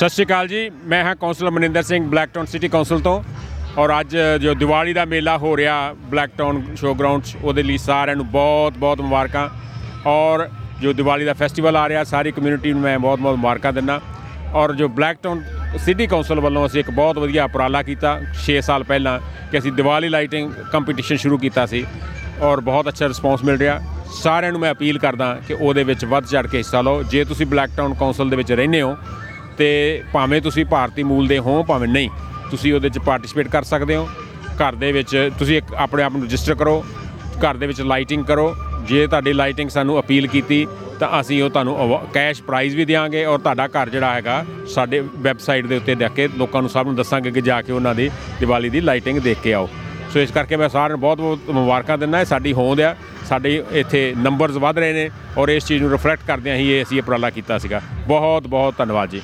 ਸਤਿ ਸ਼੍ਰੀ ਅਕਾਲ ਜੀ। ਮੈਂ ਹਾਂ councillor Maninder Singh Blacktown city council ਤੋਂ। ਔਰ ਅੱਜ ਜੋ ਦੀਵਾਲੀ ਦਾ ਮੇਲਾ ਹੋ ਰਿਹਾ ਬਲੈਕਟਾਊਨ ਸ਼ੋ ਗਰਾਊਂਡ 'ਚ, ਉਹਦੇ ਲਈ ਸਾਰਿਆਂ ਨੂੰ ਬਹੁਤ ਬਹੁਤ ਮੁਬਾਰਕਾਂ। ਔਰ ਜੋ ਦੀਵਾਲੀ ਦਾ ਫੈਸਟੀਵਲ ਆ ਰਿਹਾ, ਸਾਰੀ ਕਮਿਊਨਿਟੀ ਨੂੰ ਮੈਂ ਬਹੁਤ ਬਹੁਤ ਮੁਬਾਰਕਾਂ ਦਿੰਦਾ। ਔਰ ਜੋ ਬਲੈਕਟਾਊਨ ਸਿਟੀ ਕੌਂਸਲ ਵੱਲੋਂ ਅਸੀਂ ਇੱਕ ਬਹੁਤ ਵਧੀਆ ਉਪਰਾਲਾ ਕੀਤਾ 6 ਸਾਲ ਪਹਿਲਾਂ ਕਿ ਅਸੀਂ ਦੀਵਾਲੀ ਲਾਈਟਿੰਗ ਕੰਪੀਟੀਸ਼ਨ ਸ਼ੁਰੂ ਕੀਤਾ ਸੀ। ਔਰ ਬਹੁਤ ਅੱਛਾ ਰਿਸਪੌਂਸ ਮਿਲ ਰਿਹਾ। ਸਾਰਿਆਂ ਨੂੰ ਮੈਂ ਅਪੀਲ ਕਰਦਾ ਕਿ ਉਹਦੇ ਵਿੱਚ ਵੱਧ ਚੜ ਕੇ ਹਿੱਸਾ ਲਓ। ਜੇ ਤੁਸੀਂ ਬਲੈਕਟਾਊਨ ਕੌਂਸਲ ਦੇ ਵਿੱਚ ਰਹਿੰਦੇ ਹੋ ਤੇ ਭਾਵੇਂ ਤੁਸੀਂ ਭਾਰਤੀ ਮੂਲ ਦੇ ਹੋ, ਭਾਵੇਂ ਨਹੀਂ, ਤੁਸੀਂ ਉਹਦੇ ਵਿੱਚ ਪਾਰਟਿਸਿਪੇਟ ਕਰ ਸਕਦੇ ਹੋ। ਘਰ ਦੇ ਵਿੱਚ ਤੁਸੀਂ ਇੱਕ ਆਪਣੇ ਆਪ ਨੂੰ ਰਜਿਸਟਰ ਕਰੋ, ਘਰ ਦੇ ਵਿੱਚ ਲਾਈਟਿੰਗ ਕਰੋ। ਜੇ ਤੁਹਾਡੀ ਲਾਈਟਿੰਗ ਸਾਨੂੰ ਅਪੀਲ ਕੀਤੀ, ਤਾਂ ਅਸੀਂ ਉਹ ਤੁਹਾਨੂੰ ਕੈਸ਼ ਪ੍ਰਾਈਜ਼ ਵੀ ਦੇਵਾਂਗੇ ਔਰ ਤੁਹਾਡਾ ਘਰ ਜਿਹੜਾ ਹੈਗਾ, ਸਾਡੇ ਵੈਬਸਾਈਟ ਦੇ ਉੱਤੇ ਦੇਖ ਕੇ ਲੋਕਾਂ ਨੂੰ ਸਭ ਨੂੰ ਦੱਸਾਂਗੇ ਕਿ ਜਾ ਕੇ ਉਹਨਾਂ ਦੀ ਦੀਵਾਲੀ ਦੀ ਲਾਈਟਿੰਗ ਦੇਖ ਕੇ ਆਓ। ਸੋ ਇਸ ਕਰਕੇ ਮੈਂ ਸਾਰਿਆਂ ਨੂੰ ਬਹੁਤ ਬਹੁਤ ਮੁਬਾਰਕਾਂ ਦਿੰਦਾ, ਇਹ ਸਾਡੀ ਹੋਂਦ ਆ, ਸਾਡੇ ਇੱਥੇ ਨੰਬਰਸ ਵਧ ਰਹੇ ਨੇ ਔਰ ਇਸ ਚੀਜ਼ ਨੂੰ ਰਿਫਲੈਕਟ ਕਰਦਿਆਂ ਹੀ ਇਹ ਅਸੀਂ ਉਪਰਾਲਾ ਕੀਤਾ ਸੀਗਾ। ਬਹੁਤ ਬਹੁਤ ਧੰਨਵਾਦ ਜੀ।